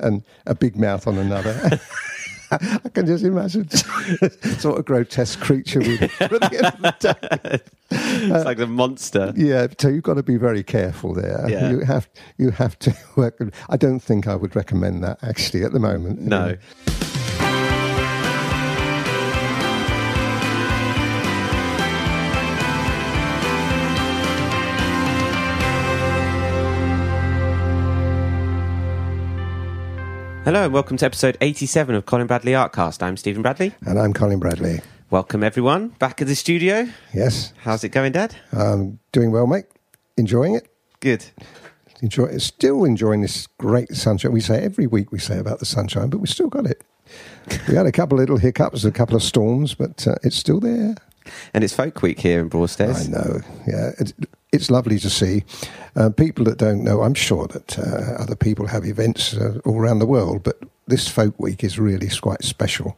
and a big mouth on another. I can just imagine sort of grotesque creature with at the end of the day. It's like the monster. Yeah, so you've got to be very careful there. Yeah. You have you have to work. I don't think I would recommend that actually at the moment. No. Hello and welcome to episode 87 of Colin Bradley Artcast. I'm Stephen Bradley. And I'm Colin Bradley. Welcome everyone back at the studio. Yes, How's it going, Dad? um, doing well, mate. Enjoying it. Good. Enjoy. Still enjoying this great sunshine. We say every week we say about the sunshine, but we still got it. We had a couple of little hiccups, a couple of storms, but uh, it's still there. And it's Folk Week here in Broadstairs. I know. Yeah, it's, it's lovely to see. Uh, people that don't know, I'm sure that uh, other people have events uh, all around the world, but this Folk Week is really quite special.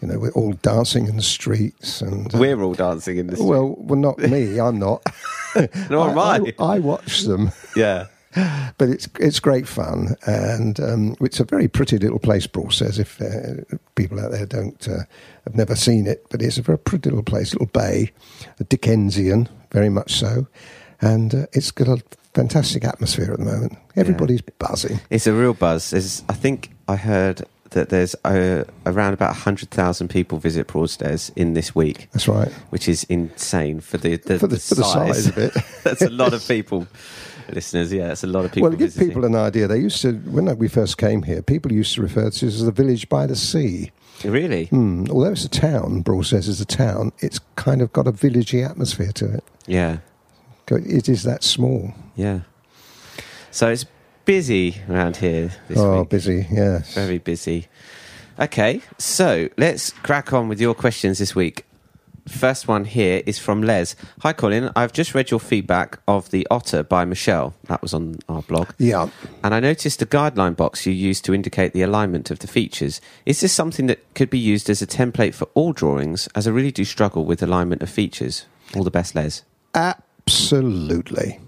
You know, we're all dancing in the streets, and uh, We're all dancing in this. well, well, not me. I'm not. Am I. I, I watch them. Yeah. but it's it's great fun, and um, it's a very pretty little place. Broadstairs, if uh, people out there don't uh, have never seen it, but it's a very pretty little place, little bay, a Dickensian, very much so, and uh, it's got a fantastic atmosphere at the moment. Everybody's buzzing. It's a real buzz. There's, I think I heard that there's uh, around about 100,000 people visit Broadstairs in this week, That's right. which is insane for the, the, For the, for the size of it. That's a lot of people, listeners. Yeah, that's a lot of people. well, to give people an idea, they used to when we first came here, people used to refer to it as the village by the sea. Really? Hmm. Although it's a town, Broadstairs it's a town, it's kind of got a villagey atmosphere to it. Yeah, It is that small. yeah. So it's busy around here this oh, week. busy, yes. Very busy. Okay, so let's crack on with your questions this week. First one here is from Les. Hi, Colin. I've just read your feedback of The Otter by Michelle. That was on our blog. Yeah. And I noticed a guideline box you used to indicate the alignment of the features. Is this something that could be used as a template for all drawings, as I really do struggle with alignment of features? All the best, Les. Absolutely.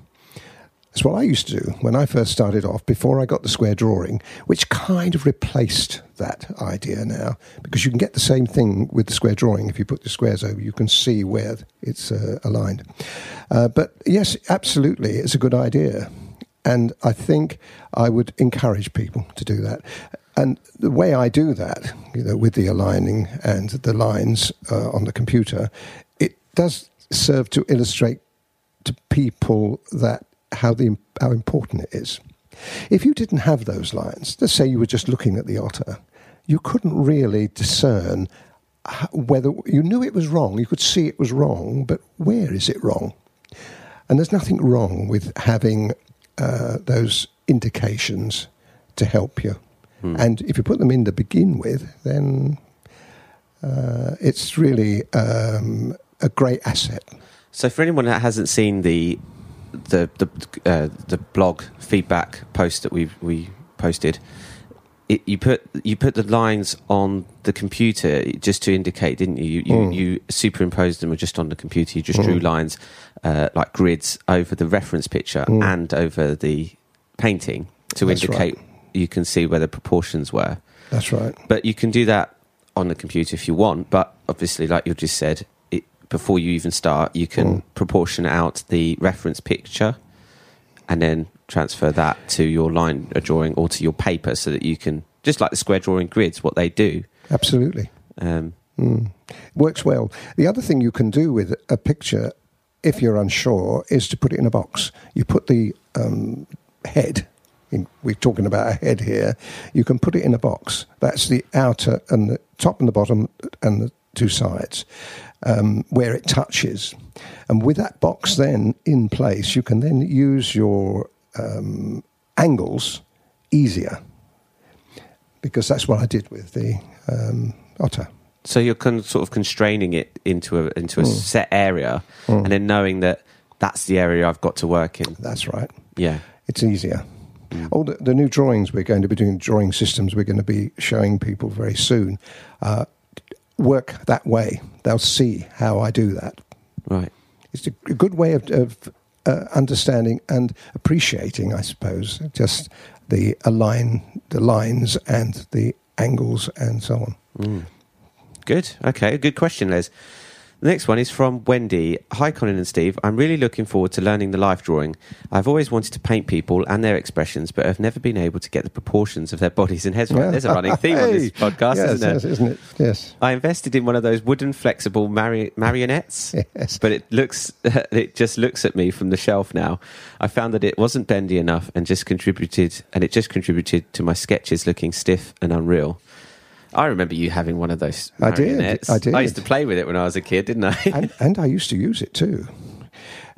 That's what I used to do when I first started off before I got the square drawing, which kind of replaced that idea now because you can get the same thing with the square drawing. If you put the squares over, you can see where it's uh, aligned. Uh, but yes, absolutely, it's a good idea. And I think I would encourage people to do that. And the way I do that, you know, with the aligning and the lines uh, on the computer, it does serve to illustrate to people that how the how important it is. If you didn't have those lines, let's say you were just looking at the otter, you couldn't really discern whether you knew it was wrong. You could see it was wrong, but where is it wrong? And there's nothing wrong with having uh, those indications to help you. And if you put them in to begin with, then uh, it's really um, a great asset. So, for anyone that hasn't seen the the the uh, the blog feedback post that we we posted, it, you put you put the lines on the computer just to indicate, didn't you? You, you, Mm. you superimposed them just on the computer. You just drew lines uh, like grids over the reference picture Mm. and over the painting to That's indicate you can see where the proportions were. That's right. But you can do that on the computer if you want. But obviously, like you just said, before you even start, you can Mm. proportion out the reference picture and then transfer that to your line drawing or to your paper so that you can, just like the square drawing grids, what they do. Absolutely. Um, Mm. Works well. The other thing you can do with a picture, if you're unsure, is to put it in a box. You put the um, head, in, we're talking about a head here, you can put it in a box. That's the outer and the top and the bottom and the two sides um, where it touches. And with that box then in place, you can then use your um, angles easier because that's what I did with the um, otter. so you're con- sort of constraining it into a into a Mm. set area, and then knowing that that's the area I've got to work in. That's right. Yeah, It's easier. All the, the new drawings we're going to be doing, drawing systems we're going to be showing people very soon, uh, work that way. They'll see how I do that. right. It's a, a good way of, of uh, understanding and appreciating, I suppose, just the align the lines and the angles and so on. Mm. Good. Okay. Good question, Les. The next one is from Wendy. Hi, Colin and Steve. I'm really looking forward to learning the life drawing. I've always wanted to paint people and their expressions, but I've never been able to get the proportions of their bodies and heads right. Yeah. There's a running theme on this podcast, yes, isn't there? yes, isn't it? Yes. I invested in one of those wooden flexible mari- marionettes, Yes. but it looks it just looks at me from the shelf now. I found that it wasn't bendy enough and just contributed and it just contributed to my sketches looking stiff and unreal. I remember you having one of those I did, marionettes. I did. I used to play with it when I was a kid, didn't I? and, and I used to use it too.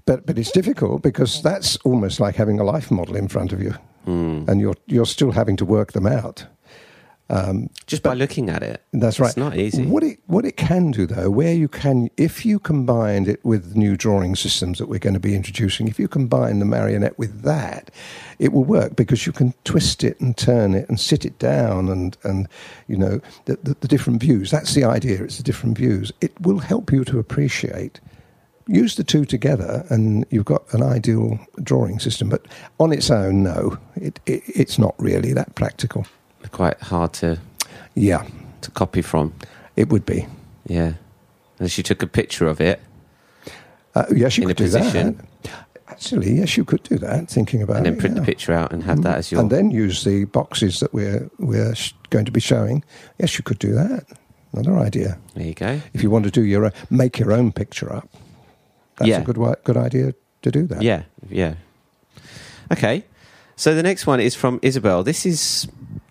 But but it's difficult because that's almost like having a life model in front of you, Hmm. and you're you're still having to work them out. Um, just by looking at it. That's right. It's not easy. What it what it can do though, where you can, if you combined it with new drawing systems that we're going to be introducing, if you combine the marionette with that, it will work because you can twist it and turn it and sit it down and and you know the, the, the different views. That's the idea. It's the different views. It will help you to appreciate. Use the two together, and you've got an ideal drawing system. But on its own, no, it, it it's not really that practical. Quite hard to Yeah, to copy from. it would be. Yeah. And she took a picture of it. Uh, yes, you In could a do position. that. Actually, yes, you could do that. Thinking about and then it, print yeah. the picture out and have that as your and then use the boxes that we're we're sh- going to be showing. Yes, you could do that. Another idea. there you go If you want to do your own- make your own picture up, that's Yeah. a good good idea to do that. yeah yeah okay so the next one is from isabel this is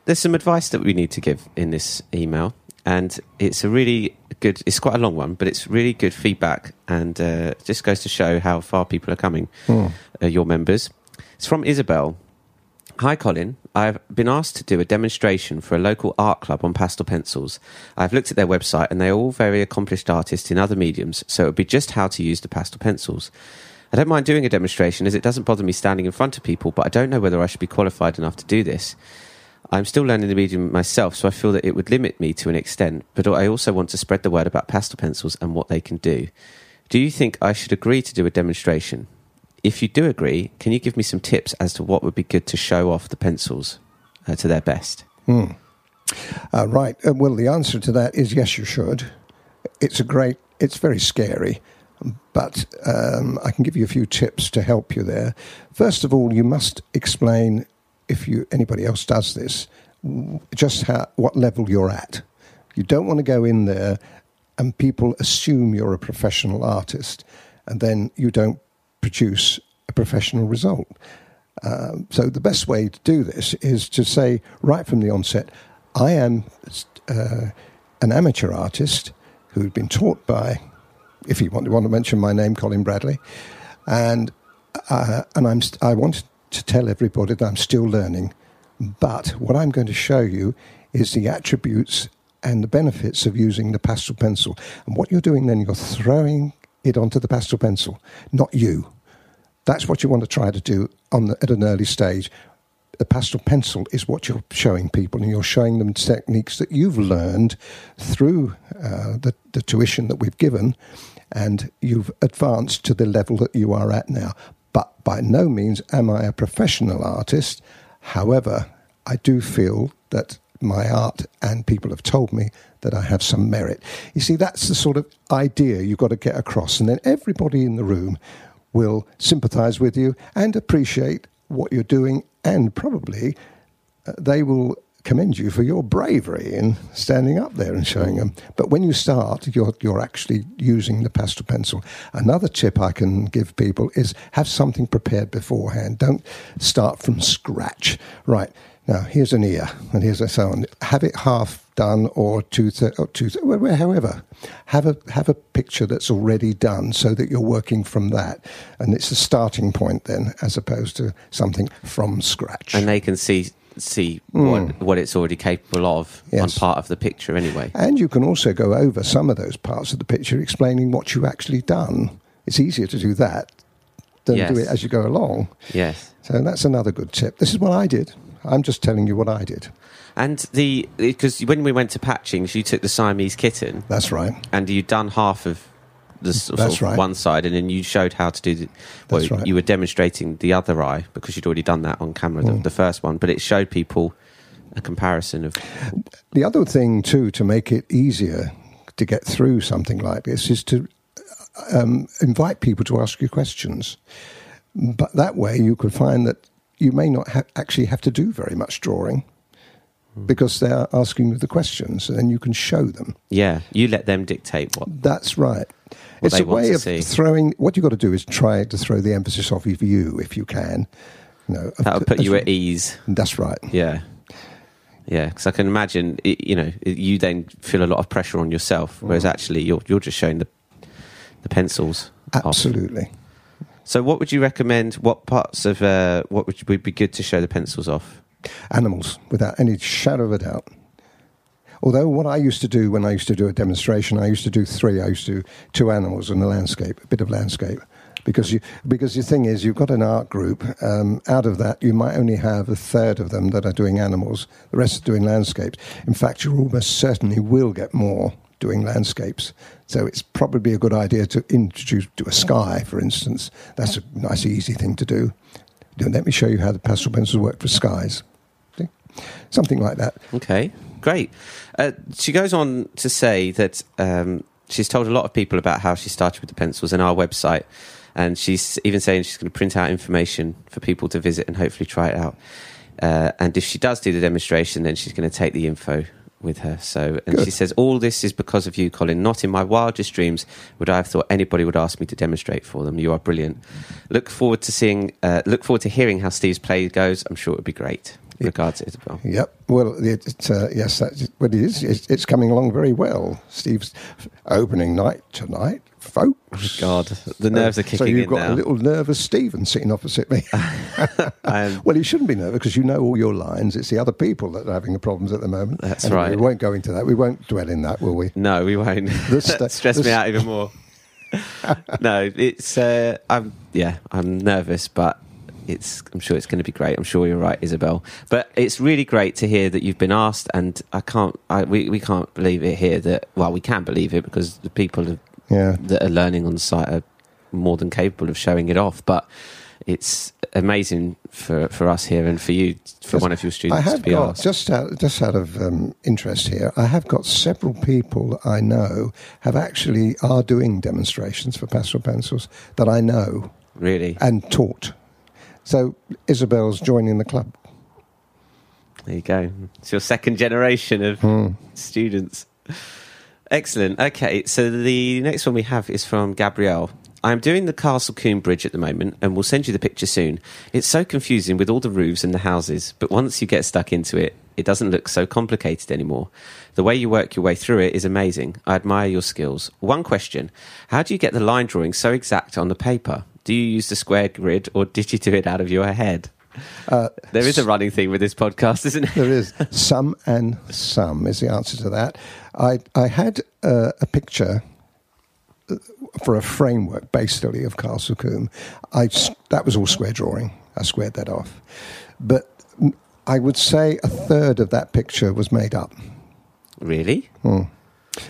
there's some advice that we need to give in this email and it's a really good it's quite a long one but it's really good feedback and uh, just goes to show how far people are coming Hmm. uh, your members it's from isabel Hi, Colin. I've been asked to do a demonstration for a local art club on pastel pencils. I've looked at their website and they're all very accomplished artists in other mediums, so it would be just how to use the pastel pencils. I don't mind doing a demonstration as it doesn't bother me standing in front of people, but I don't know whether I should be qualified enough to do this. I'm still learning the medium myself, so I feel that it would limit me to an extent, but I also want to spread the word about pastel pencils and what they can do. Do you think I should agree to do a demonstration? If you do agree, can you give me some tips as to what would be good to show off the pencils uh, to their best? Uh, right. Uh, well, the answer to that is yes, you should. It's a great. It's very scary, but um, I can give you a few tips to help you there. First of all, you must explain if you anybody else does this, just how what level you're at. You don't want to go in there and people assume you're a professional artist, and then you don't produce a professional result. Um, so the best way to do this is to say right from the onset, I am uh, an amateur artist who'd been taught by, if you want to, want to mention my name, Colin Bradley, and uh, and I'm I want to tell everybody that I'm still learning. But what I'm going to show you is the attributes and the benefits of using the pastel pencil. And what you're doing then, you're throwing it onto the pastel pencil, not you. That's what you want to try to do on the, at an early stage. The pastel pencil is what you're showing people, and you're showing them techniques that you've learned through uh, the, the tuition that we've given, and you've advanced to the level that you are at now. But by no means am I a professional artist. However, I do feel that my art and people have told me that I have some merit. You see, that's the sort of idea you've got to get across, and then everybody in the room will sympathize with you and appreciate what you're doing, and probably uh, they will commend you for your bravery in standing up there and showing them. But when you start, you're you're actually using the pastel pencil. Another tip I can give people is have something prepared beforehand. Don't start from scratch. Right now, here's an ear and here's a sound. Have it half done or two or two. However, have a have a picture that's already done so that you're working from that, and it's a starting point then, as opposed to something from scratch. And they can see see what, what it's already capable of on Hmm. Yes. part of the picture anyway. And you can also go over some of those parts of the picture, explaining what you've actually done. It's easier to do that than do it as you go along. Yes. So that's another good tip. This is what I did. I'm just telling you what I did. And the because when we went to Patchings, you took the Siamese kitten That's right. and you'd done half of the sort That's of right. one side, and then you showed how to do. The, well, That's right. you were demonstrating the other eye because you'd already done that on camera, the, Mm. the first one, but it showed people a comparison of. The other thing, too, to make it easier to get through something like this is to um, invite people to ask you questions. But that way, you could find that you may not ha- actually have to do very much drawing because they're asking you the questions, and then you can show them. Yeah, you let them dictate what. That's right. It's a way of see. throwing. What you've got to do is try to throw the emphasis off of you if you can. You know, That'll put you at ease. That's right. Yeah. Yeah, because I can imagine, it, you know, it, you then feel a lot of pressure on yourself, whereas Mm. actually you're you're just showing the the pencils. off. Absolutely. So, what would you recommend? What parts of uh, what would, would be good to show the pencils off? animals without any shadow of a doubt. Although what I used to do when I used to do a demonstration, I used to do three. I used to do two animals and a landscape, a bit of landscape, because you because the thing is, you've got an art group. Um, out of that, you might only have a third of them that are doing animals. The rest are doing landscapes. In fact, you almost certainly will get more doing landscapes. So it's probably a good idea to introduce to a sky, for instance. That's a nice, easy thing to do. Let me show you how the pastel pencils work for skies. See? Something like that. Okay, great. Uh, she goes on to say that um, she's told a lot of people about how she started with the pencils and our website, and she's even saying she's going to print out information for people to visit and hopefully try it out. Uh, and if she does do the demonstration, then she's going to take the info with her. So, and Good. she says, "All this is because of you, Colin. Not in my wildest dreams would I have thought anybody would ask me to demonstrate for them. You are brilliant. Look forward to seeing. Uh, look forward to hearing how Steve's play goes. I'm sure it would be great. Regards, Isabel. Yep. Well, it, it, uh, yes, that's what it is. It's, it's coming along very well. Steve's opening night tonight, folks. God, the nerves are kicking. So you've in got now. a little nervous Stephen sitting opposite me. Um, well, you shouldn't be nervous because you know all your lines. It's the other people that are having the problems at the moment. That's Anyway, right. We won't go into that. We won't dwell in that, will we? no, we won't. Sta- Stress me out even more. no, it's. Uh, I'm. Yeah, I'm nervous, but it's. I'm sure it's going to be great. I'm sure you're right, Isabel. But it's really great to hear that you've been asked, and I can't. I, we we can't believe it here. That well, we can't believe it because the people are, Yeah. that are learning on the site are more than capable of showing it off. But it's amazing for for us here and for you, for Yes, one of your I students to have be got asked. just out just out of um, interest here. I have got several people that I know have actually are doing demonstrations for pastel pencils that I know Really, and taught. So Isabel's joining the club. There you go. It's your second generation of Hmm. students. Excellent. Okay, so the next one we have is from Gabrielle. I'm doing the Castle Combe Bridge at the moment, and we'll send you the picture soon. It's so confusing with all the roofs and the houses, but once you get stuck into it, it doesn't look so complicated anymore. The way you work your way through it is amazing. I admire your skills. One question How do you get the line drawing so exact on the paper? Do you use the square grid, or did you do it out of your head? Uh, There is a running thing with this podcast, isn't it? There is some and some is the answer to that. I I had uh, a picture uh, for a framework basically of Castle Combe. I that was all square drawing. I squared that off, but I would say a third of that picture was made up. Really?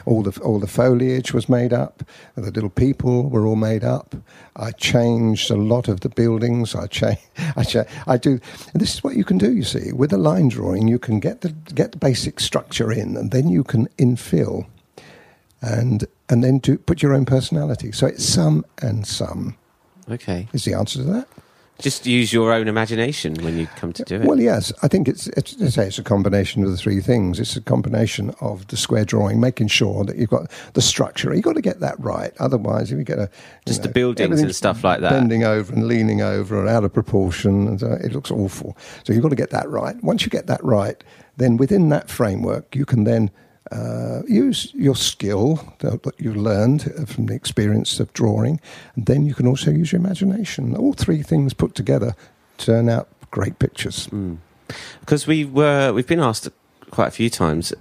All the all the foliage was made up. The little people were all made up. I changed a lot of the buildings. I change. I cha- I do. And this is what you can do. You see, with a line drawing, you can get the get the basic structure in, and then you can infill, and and then do put your own personality. So it's some and some Okay. is the answer to that. Just use your own imagination when you come to do it. Well, yes, I think it's, it's, say it's a combination of the three things. It's a combination of the square drawing, making sure that you've got the structure. You've got to get that right. Otherwise, if you get a Just the buildings and stuff like that. bending over and leaning over and out of proportion, and, uh, it looks awful. So you've got to get that right. Once you get that right, then within that framework, you can then uh, use your skill that, that you learned from the experience of drawing, and then you can also use your imagination. All three things put together turn out great pictures. because we were we've been asked quite a few times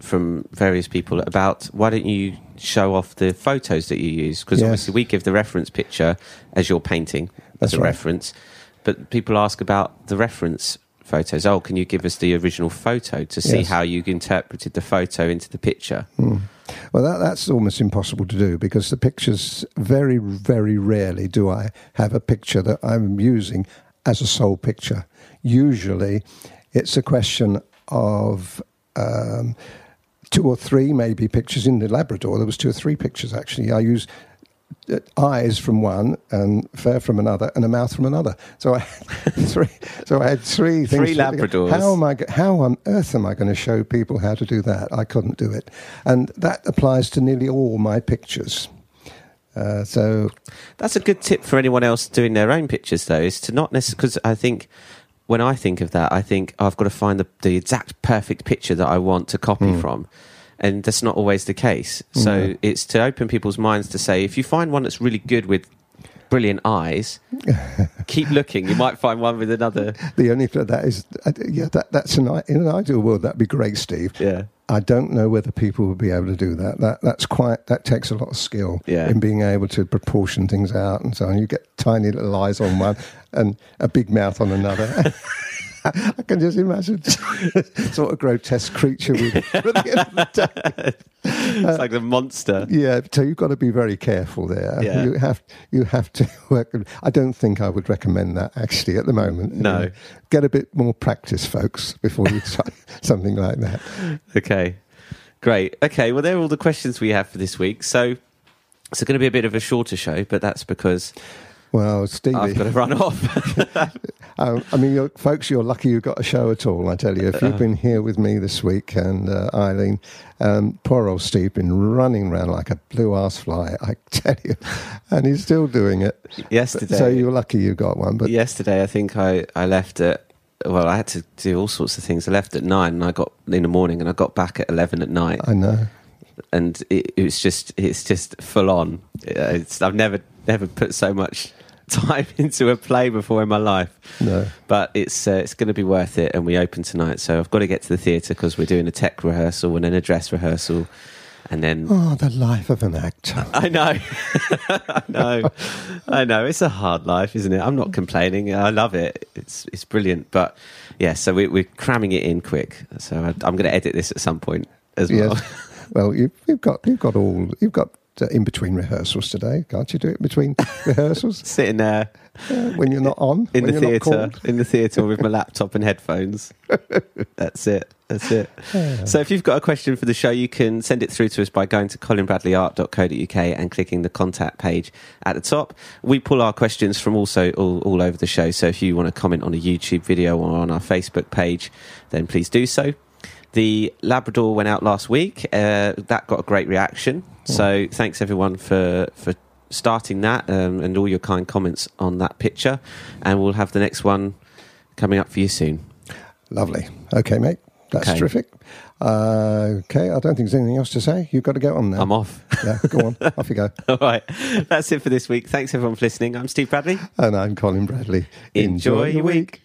from various people about why don't you show off the photos that you use because Yes. obviously we give the reference picture as you're painting That's as a right. reference but people ask about the reference photos oh can you give us the original photo to see Yes. how you interpreted the photo into the picture Well, that, that's almost impossible to do because the pictures very, very rarely do I have a picture that I'm using as a sole picture. Usually, it's a question of um, two or three maybe pictures in the Labrador. There was two or three pictures actually. I use eyes from one and fur from another and a mouth from another. So I had three. So I had three things. Three Labradors. How am I? How on earth am I going to show people how to do that? I couldn't do it, and that applies to nearly all my pictures. Uh, so That's a good tip for anyone else doing their own pictures, though, is to not necessarily because I think when I think of that, I think oh, I've got to find the, the exact perfect picture that I want to copy from. And that's not always the case. So No. it's to open people's minds to say, if you find one that's really good with brilliant eyes, keep looking. You might find one with another. the only thing that is uh, yeah that that's an in an ideal world that'd be great, Steve. Yeah. I don't know whether people would be able to do that. That that's quite that takes a lot of skill Yeah. in being able to proportion things out and so on. You get tiny little eyes on one and a big mouth on another. I can just imagine sort of grotesque creature with at the end of the day. It's like the monster. Uh, yeah, so you've got to be very careful there. Yeah. You have you have to work. I don't think I would recommend that actually at the moment. No. get a bit more practice, folks, before you try something like that. Okay. Great. Okay. Well, they're all the questions we have for this week. So it's going to be a bit of a shorter show, but that's because Well, Stevie, I've got to run off. um, I mean, you're, folks, you're lucky you got a show at all. I tell you, if you've been here with me this week and uh, Eileen, um, poor old Steve been running around like a blue ass fly. I tell you, and he's still doing it. Yesterday. So you're lucky you got one. But Yesterday, I think I, I left at, well, I had to do all sorts of things. I left at nine and I got in the morning and I got back at 11 at night. I know. and it, it was just, it's just full on. It's, I've never, never put so much time into a play before in my life. No. But it's uh, it's going to be worth it, and we open tonight. So I've got to get to the theatre because we're doing a tech rehearsal and then a dress rehearsal, and then Oh, the life of an actor. I know, I know, I know. It's a hard life, isn't it? I'm not complaining. I love it. It's it's brilliant. But yeah, so we, we're cramming it in quick. So I, I'm going to edit this at some point as well. Yes. Well, you've, you've got you've got all you've got in between rehearsals today, can't you do it between rehearsals Sitting there uh, when you're not on in the theatre, in the theatre with my laptop and headphones. That's it. That's it. So if you've got a question for the show, you can send it through to us by going to colinbradleyart.co.uk and clicking the contact page at the top. We pull our questions from also all, all over the show. So if you want to comment on a YouTube video or on our Facebook page, then please do so. The Labrador went out last week. Uh, that got a great reaction. So thanks everyone for for starting that um, and all your kind comments on that picture. And we'll have the next one coming up for you soon. Lovely. Okay, mate. That's Okay. terrific. Uh, okay, I don't think there's anything else to say. You've got to go on now. I'm off. Yeah, go on. Off you go. all right. That's it for this week. Thanks everyone for listening. I'm Steve Bradley. And I'm Colin Bradley. Enjoy your week.